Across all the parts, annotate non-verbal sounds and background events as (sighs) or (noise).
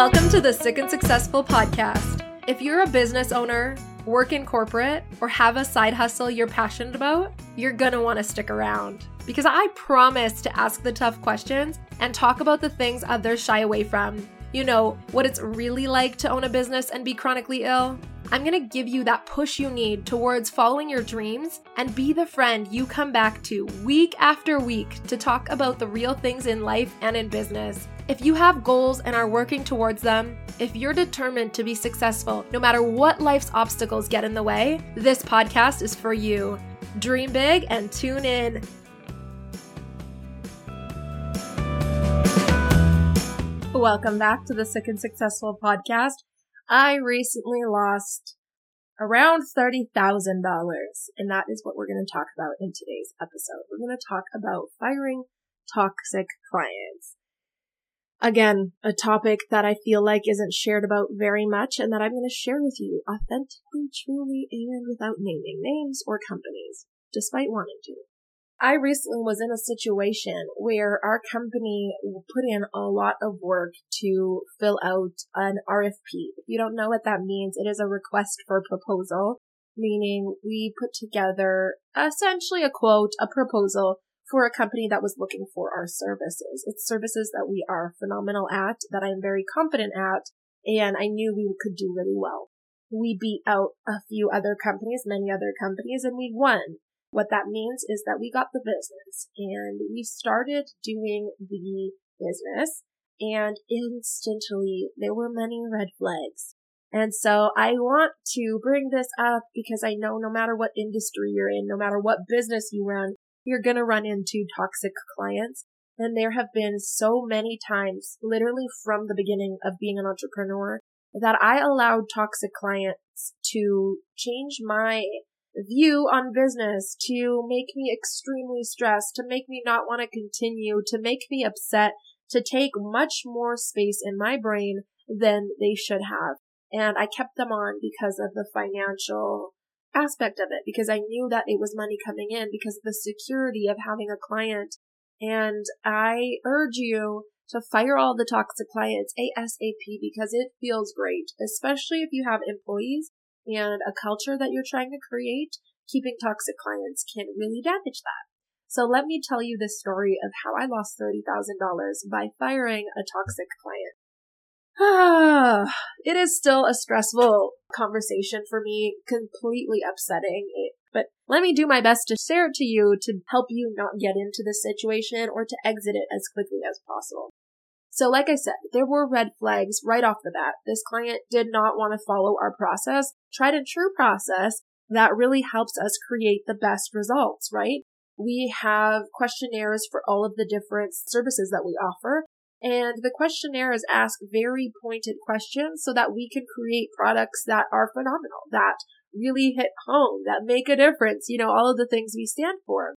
Welcome to the Sick and Successful podcast. If you're a business owner, work in corporate, or have a side hustle you're passionate about, you're gonna wanna stick around. Because I promise to ask the tough questions and talk about the things others shy away from. You know, what it's really like to own a business and be chronically ill. I'm gonna give you that push you need towards following your dreams and be the friend you come back to week after week to talk about the real things in life and in business. If you have goals and are working towards them, if you're determined to be successful, no matter what life's obstacles get in the way, this podcast is for you. Dream big and tune in. Welcome back to the Sick and Successful podcast. I recently lost around $30,000, and that is what we're going to talk about in today's episode. We're going to talk about firing toxic clients. Again, a topic that I feel like isn't shared about very much and that I'm going to share with you authentically, truly, and without naming names or companies, despite wanting to. I recently was in a situation where our company put in a lot of work to fill out an RFP. If you don't know what that means, it is a request for proposal, meaning we put together essentially a quote, a proposal for a company that was looking for our services. It's services that we are phenomenal at, that I'm very confident at, and I knew we could do really well. We beat out a few other companies, many other companies, and we won. What that means is that we got the business and we started doing the business and instantly there were many red flags. And so I want to bring this up because I know no matter what industry you're in, no matter what business you run, you're going to run into toxic clients. And there have been so many times, literally from the beginning of being an entrepreneur, that I allowed toxic clients to change my view on business, to make me extremely stressed, to make me not want to continue, to make me upset, to take much more space in my brain than they should have. And I kept them on because of the financial aspect of it because I knew that it was money coming in because of the security of having a client. And I urge you to fire all the toxic clients ASAP because it feels great, especially if you have employees and a culture that you're trying to create. Keeping toxic clients can really damage that. So let me tell you the story of how I lost $30,000 by firing a toxic client. Ah, (sighs) it is still a stressful conversation for me, completely upsetting. It, but let me do my best to share it to you to help you not get into this situation or to exit it as quickly as possible. So, like I said, there were red flags right off the bat. This client did not want to follow our process, tried and true process that really helps us create the best results, right? We have questionnaires for all of the different services that we offer. And the questionnaires ask very pointed questions so that we can create products that are phenomenal, that really hit home, that make a difference, you know, all of the things we stand for.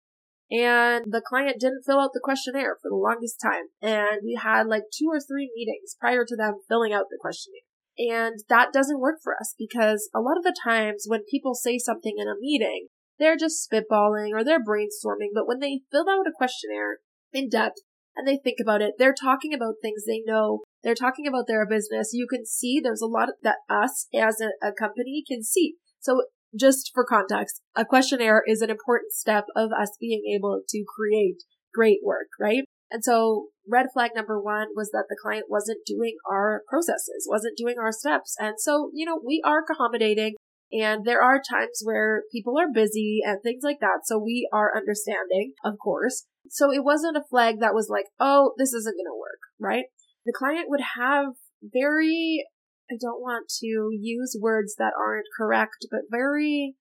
And the client didn't fill out the questionnaire for the longest time. And we had like two or three meetings prior to them filling out the questionnaire. And that doesn't work for us because a lot of the times when people say something in a meeting, they're just spitballing or they're brainstorming. But when they fill out a questionnaire in depth, and they think about it. They're talking about things they know. They're talking about their business. You can see there's a lot that us as a, a company can see. So just for context, a questionnaire is an important step of us being able to create great work, right? And so red flag number one was that the client wasn't doing our processes, wasn't doing our steps. And so, you know, we are accommodating and there are times where people are busy and things like that. So we are understanding, of course. So it wasn't a flag that was like, oh, this isn't going to work, right? The client would have very, I don't want to use words that aren't correct, but very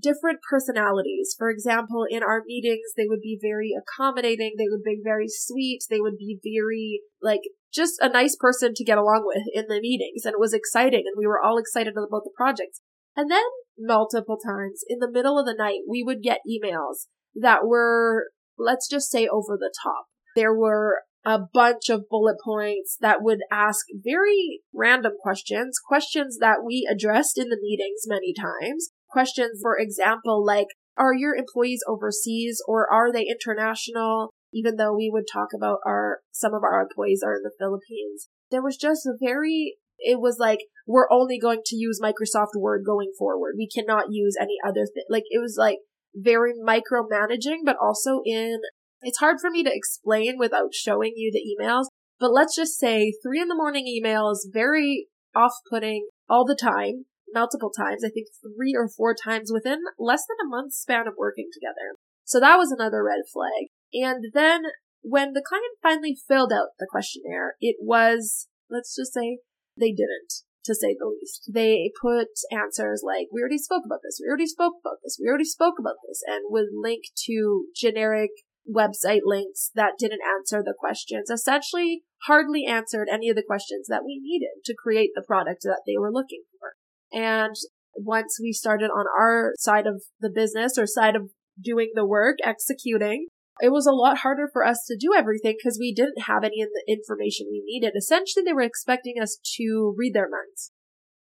different personalities. For example, in our meetings, they would be very accommodating. They would be very sweet. They would be very, like, just a nice person to get along with in the meetings. And it was exciting. And we were all excited about the projects. And then multiple times in the middle of the night, we would get emails that were let's just say over the top. There were a bunch of bullet points that would ask very random questions, questions that we addressed in the meetings many times. Questions, for example, like, are your employees overseas or are they international? even though we would talk about our, some of our employees are in the Philippines, there was just a very, it was like, we're only going to use Microsoft Word going forward. We cannot use any other thing. Like, it was like very micromanaging, but also in, it's hard for me to explain without showing you the emails, but let's just say three in the morning emails, very off putting all the time, multiple times, I think three or four times within less than a month span of working together. So that was another red flag. And then when the client finally filled out the questionnaire, it was, let's just say, they didn't, to say the least. They put answers like, we already spoke about this, we already spoke about this, we already spoke about this, and would link to generic website links that didn't answer the questions, essentially hardly answered any of the questions that we needed to create the product that they were looking for. And once we started on our side of the business or side of doing the work, executing, it was a lot harder for us to do everything because we didn't have any of the information we needed. Essentially, they were expecting us to read their minds.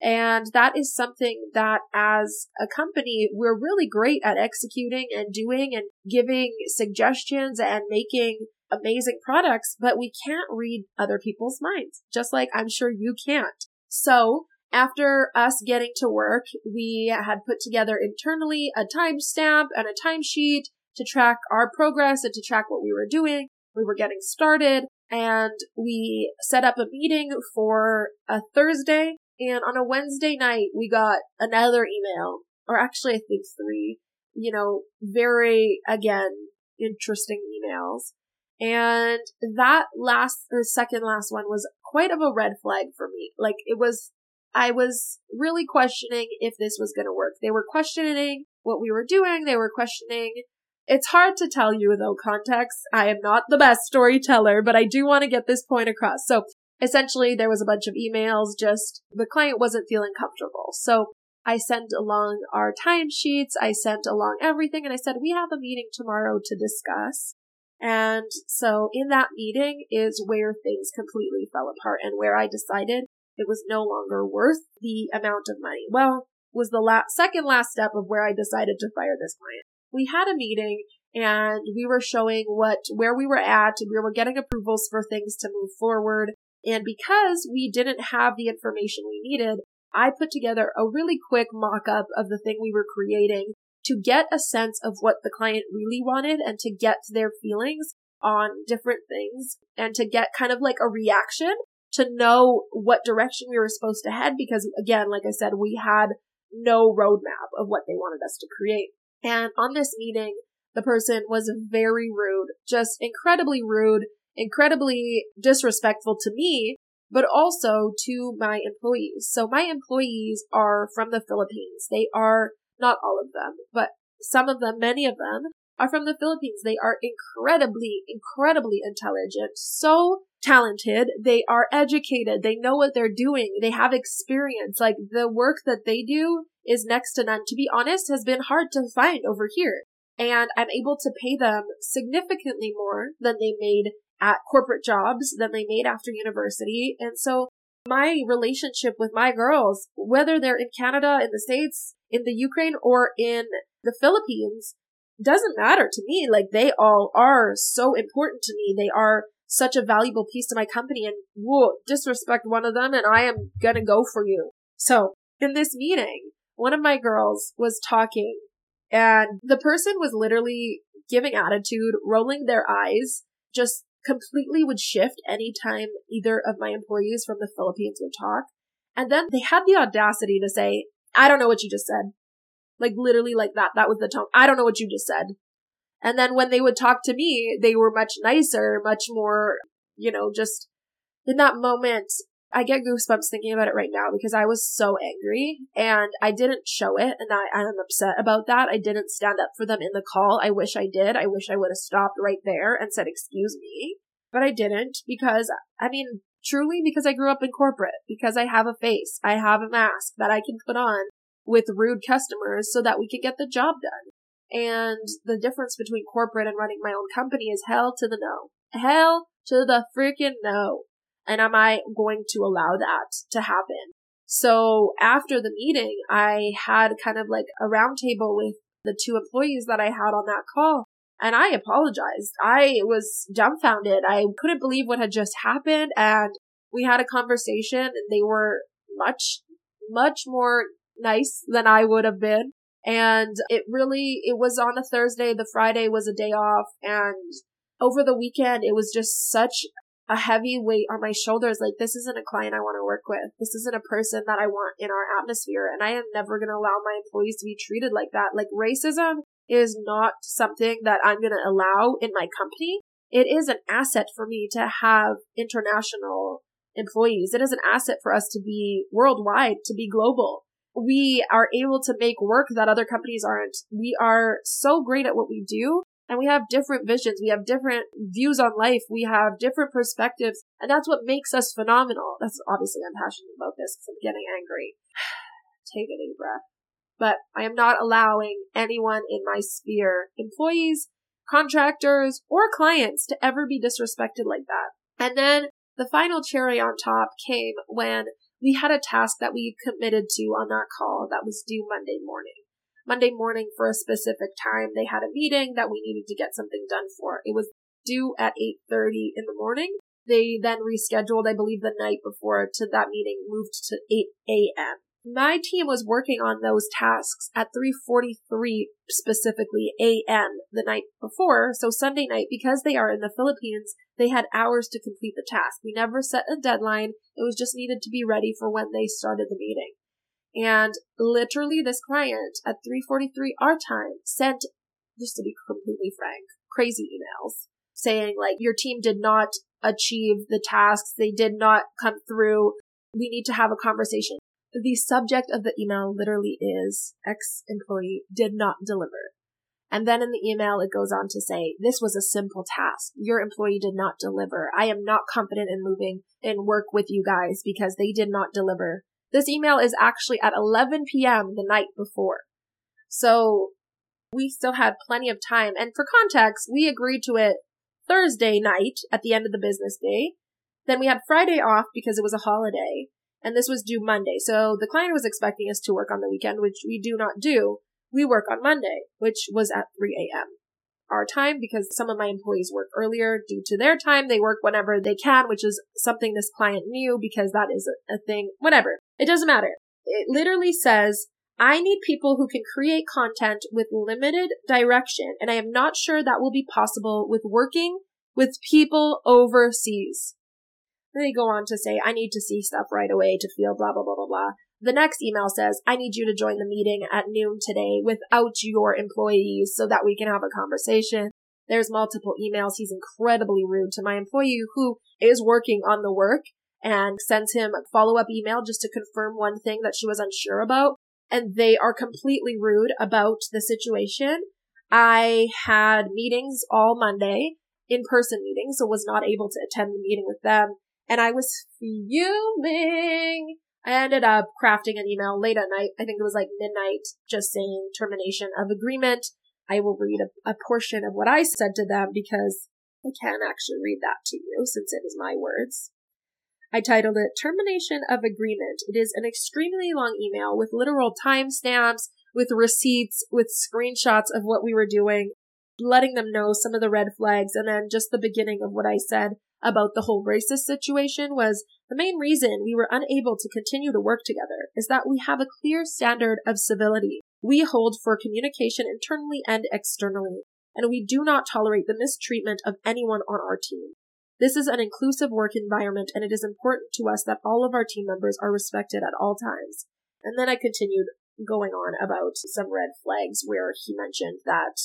And that is something that as a company, we're really great at executing and doing and giving suggestions and making amazing products, but we can't read other people's minds, just like I'm sure you can't. So after us getting to work, we had put together internally a timestamp and a timesheet to track our progress and to track what we were doing. We were getting started and we set up a meeting for a Thursday and on a Wednesday night, we got another email, or actually, I think three, you know, very, again, interesting emails. And that last, or second last one was quite of a red flag for me. Like, it was, I was really questioning if this was going to work. They were questioning what we were doing. They were questioning it's hard to tell you though context. I am not the best storyteller, but I do want to get this point across. So essentially there was a bunch of emails, just the client wasn't feeling comfortable. So I sent along our timesheets, I sent along everything, and I said, we have a meeting tomorrow to discuss. And so in that meeting is where things completely fell apart and where I decided it was no longer worth the amount of money. Well, was the last, second last step of where I decided to fire this client. We had a meeting and we were showing what, where we were at. We were getting approvals for things to move forward. And because we didn't have the information we needed, I put together a really quick mock up of the thing we were creating to get a sense of what the client really wanted and to get their feelings on different things and to get kind of like a reaction to know what direction we were supposed to head because again, like I said, we had no roadmap of what they wanted us to create. And on this meeting, the person was very rude, just incredibly rude incredibly disrespectful to me, but also to my employees. So my employees are from the Philippines. They are not all of them, but some of them, many of them are from the Philippines. They are incredibly, incredibly intelligent, so talented. They are educated. They know what they're doing. They have experience. Like the work that they do is next to none. To be honest, has been hard to find over here. And I'm able to pay them significantly more than they made at corporate jobs than they made after university. And so my relationship with my girls, whether they're in Canada, in the States, in the Ukraine, or in the Philippines, doesn't matter to me. Like they all are so important to me. They are such a valuable piece to my company and whoa, disrespect one of them and I am gonna go for you. So in this meeting, one of my girls was talking and the person was literally giving attitude, rolling their eyes, just completely would shift anytime either of my employees from the Philippines would talk. And then they had the audacity to say, I don't know what you just said. Like literally like that. That was the tone. I don't know what you just said. And then when they would talk to me, they were much nicer, much more, you know, just in that moment, I get goosebumps thinking about it right now because I was so angry and I didn't show it and I, I'm upset about that. I didn't stand up for them in the call. I wish I did. I wish I would have stopped right there and said, excuse me. But I didn't because, I mean, truly because I grew up in corporate, because I have a face, I have a mask that I can put on with rude customers so that we could get the job done. And the difference between corporate and running my own company is hell to the no. Hell to the freaking no. And am I going to allow that to happen? So after the meeting, I had kind of like a roundtable with the two employees that I had on that call. And I apologized. I was dumbfounded. I couldn't believe what had just happened. And we had a conversation and they were much, much more nice than I would have been. And it really, it was on a Thursday. The Friday was a day off. And over the weekend, it was just such a heavy weight on my shoulders. Like, this isn't a client I want to work with. This isn't a person that I want in our atmosphere. And I am never going to allow my employees to be treated like that. Like, racism is not something that I'm going to allow in my company. It is an asset for me to have international employees. It is an asset for us to be worldwide, to be global. We are able to make work that other companies aren't. We are so great at what we do and we have different visions. We have different views on life. We have different perspectives. And that's what makes us phenomenal. That's obviously I'm passionate about this because I'm getting angry. (sighs) Take a deep breath. But I am not allowing anyone in my sphere, employees, contractors, or clients to ever be disrespected like that. And then the final cherry on top came when we had a task that we committed to on that call that was due Monday morning. Monday morning for a specific time, they had a meeting that we needed to get something done for. It was due at 8.30 in the morning. They then rescheduled, I believe, the night before to that meeting moved to 8 a.m my team was working on those tasks at 3:43 specifically a.m. the night before, so Sunday night because they are in the Philippines, they had hours to complete the task. We never set a deadline. It was just needed to be ready for when they started the meeting. And literally this client at 3:43 our time sent just to be completely frank, crazy emails saying like your team did not achieve the tasks, they did not come through. We need to have a conversation the subject of the email literally is ex employee did not deliver. And then in the email, it goes on to say, this was a simple task. Your employee did not deliver. I am not confident in moving and work with you guys because they did not deliver. This email is actually at 11 p.m. the night before. So we still had plenty of time. And for context, we agreed to it Thursday night at the end of the business day. Then we had Friday off because it was a holiday and this was due Monday. So the client was expecting us to work on the weekend, which we do not do. We work on Monday, which was at 3 a.m. Our time, because some of my employees work earlier due to their time. They work whenever they can, which is something this client knew because that is a, thing. Whatever. It doesn't matter. It literally says, I need people who can create content with limited direction, and I am not sure that will be possible with working with people overseas. They go on to say, I need to see stuff right away to feel blah, blah, blah, blah, blah. The next email says, I need you to join the meeting at noon today without your employees so that we can have a conversation. There's multiple emails. He's incredibly rude to my employee who is working on the work and sends him a follow up email just to confirm one thing that she was unsure about. And they are completely rude about the situation. I had meetings all Monday, in person meetings, so was not able to attend the meeting with them and I was fuming. I ended up crafting an email late at night. I think it was like midnight, just saying termination of agreement. I will read a, a portion of what I said to them because I can actually read that to you since it is my words. I titled it Termination of Agreement. It is an extremely long email with literal timestamps, with receipts, with screenshots of what we were doing, letting them know some of the red flags, and then just the beginning of what I said about the whole racist situation was the main reason we were unable to continue to work together is that we have a clear standard of civility we hold for communication internally and externally, and we do not tolerate the mistreatment of anyone on our team. This is an inclusive work environment, and it is important to us that all of our team members are respected at all times. And then I continued going on about some red flags where he mentioned that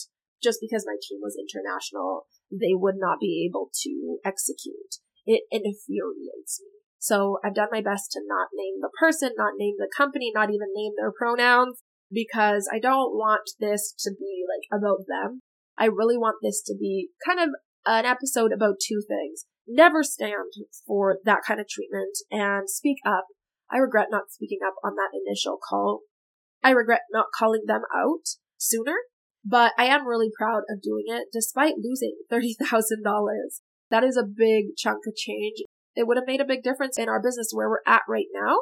just because my team was international, they would not be able to execute. It infuriates me. So I've done my best to not name the person, not name the company, not even name their pronouns because I don't want this to be like about them. I really want this to be kind of an episode about two things. Never stand for that kind of treatment and speak up. I regret not speaking up on that initial call. I regret not calling them out sooner but I am really proud of doing it despite losing $30,000. That is a big chunk of change. It would have made a big difference in our business where we're at right now.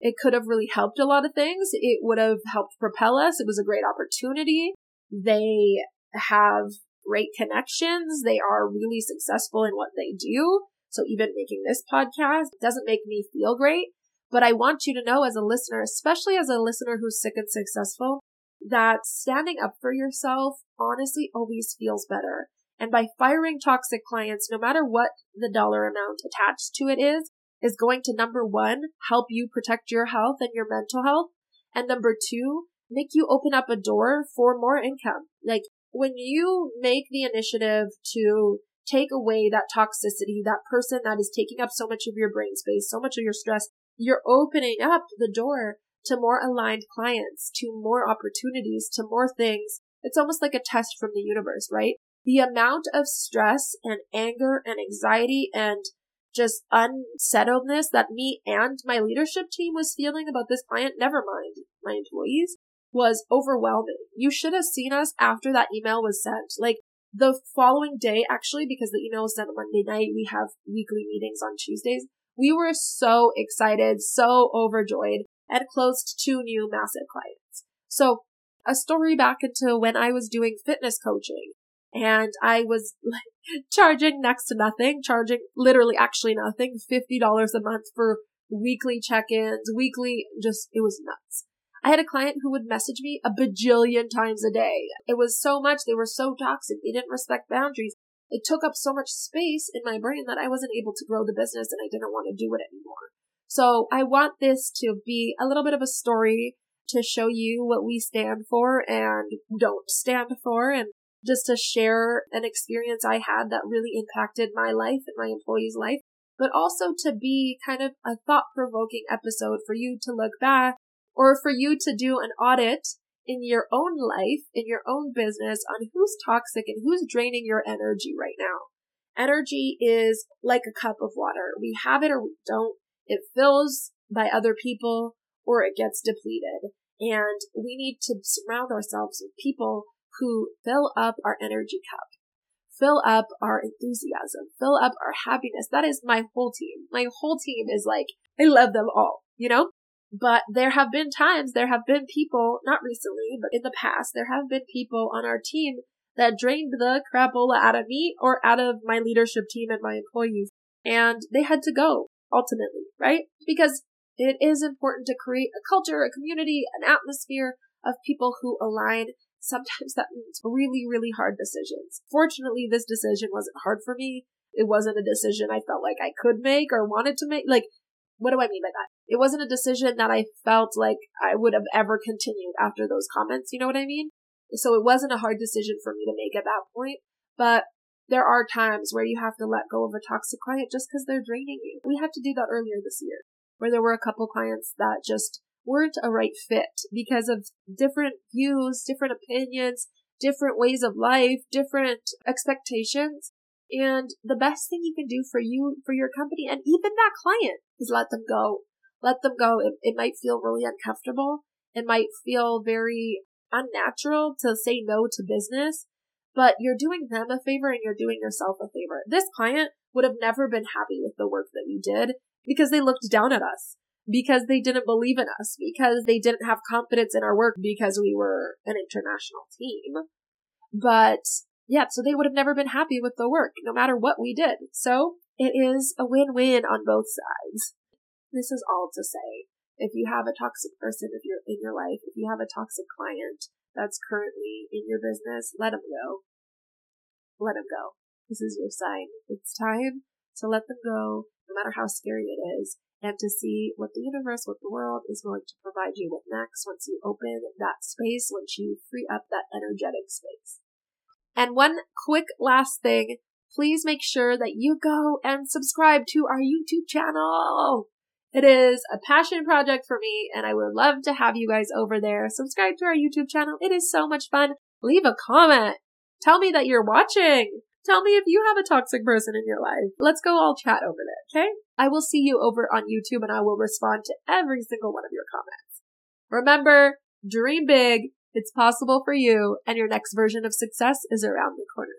It could have really helped a lot of things. It would have helped propel us. It was a great opportunity. They have great connections. They are really successful in what they do. So even making this podcast doesn't make me feel great. But I want you to know as a listener, especially as a listener who's sick and successful, that standing up for yourself honestly always feels better. And by firing toxic clients, no matter what the dollar amount attached to it is, is going to number one, help you protect your health and your mental health. And number two, make you open up a door for more income. Like when you make the initiative to take away that toxicity, that person that is taking up so much of your brain space, so much of your stress, you're opening up the door to more aligned clients, to more opportunities, to more things. It's almost like a test from the universe, right? The amount of stress and anger and anxiety and just unsettledness that me and my leadership team was feeling about this client, never mind my employees, was overwhelming. You should have seen us after that email was sent. Like the following day, actually, because the email was sent on Monday night, we have weekly meetings on Tuesdays. We were so excited, so overjoyed, and closed two new massive clients. So a story back into when I was doing fitness coaching and I was like charging next to nothing, charging literally actually nothing, $50 a month for weekly check-ins, weekly, just, it was nuts. I had a client who would message me a bajillion times a day. It was so much. They were so toxic. They didn't respect boundaries. It took up so much space in my brain that I wasn't able to grow the business and I didn't want to do it anymore. So I want this to be a little bit of a story to show you what we stand for and don't stand for and just to share an experience I had that really impacted my life and my employee's life, but also to be kind of a thought provoking episode for you to look back or for you to do an audit in your own life, in your own business on who's toxic and who's draining your energy right now. Energy is like a cup of water. We have it or we don't. It fills by other people or it gets depleted. And we need to surround ourselves with people who fill up our energy cup, fill up our enthusiasm, fill up our happiness. That is my whole team. My whole team is like, I love them all, you know? But there have been times, there have been people, not recently, but in the past, there have been people on our team that drained the crapola out of me or out of my leadership team and my employees. And they had to go, ultimately, right? Because it is important to create a culture, a community, an atmosphere of people who align. Sometimes that means really, really hard decisions. Fortunately, this decision wasn't hard for me. It wasn't a decision I felt like I could make or wanted to make. Like, what do I mean by that? It wasn't a decision that I felt like I would have ever continued after those comments. You know what I mean? So it wasn't a hard decision for me to make at that point. But there are times where you have to let go of a toxic client just because they're draining you. We had to do that earlier this year, where there were a couple clients that just weren't a right fit because of different views, different opinions, different ways of life, different expectations. And the best thing you can do for you, for your company, and even that client is let them go. Let them go. It, it might feel really uncomfortable. It might feel very unnatural to say no to business, but you're doing them a favor and you're doing yourself a favor. This client would have never been happy with the work that we did because they looked down at us, because they didn't believe in us, because they didn't have confidence in our work because we were an international team. But yeah, so they would have never been happy with the work, no matter what we did. So it is a win-win on both sides. This is all to say, if you have a toxic person if you're in your life, if you have a toxic client that's currently in your business, let them go. Let them go. This is your sign. It's time to let them go, no matter how scary it is, and to see what the universe, what the world is going to provide you with next once you open that space, once you free up that energetic space. And one quick last thing, please make sure that you go and subscribe to our YouTube channel. It is a passion project for me and I would love to have you guys over there. Subscribe to our YouTube channel. It is so much fun. Leave a comment. Tell me that you're watching. Tell me if you have a toxic person in your life. Let's go all chat over there, okay? I will see you over on YouTube and I will respond to every single one of your comments. Remember, dream big, it's possible for you, and your next version of success is around the corner.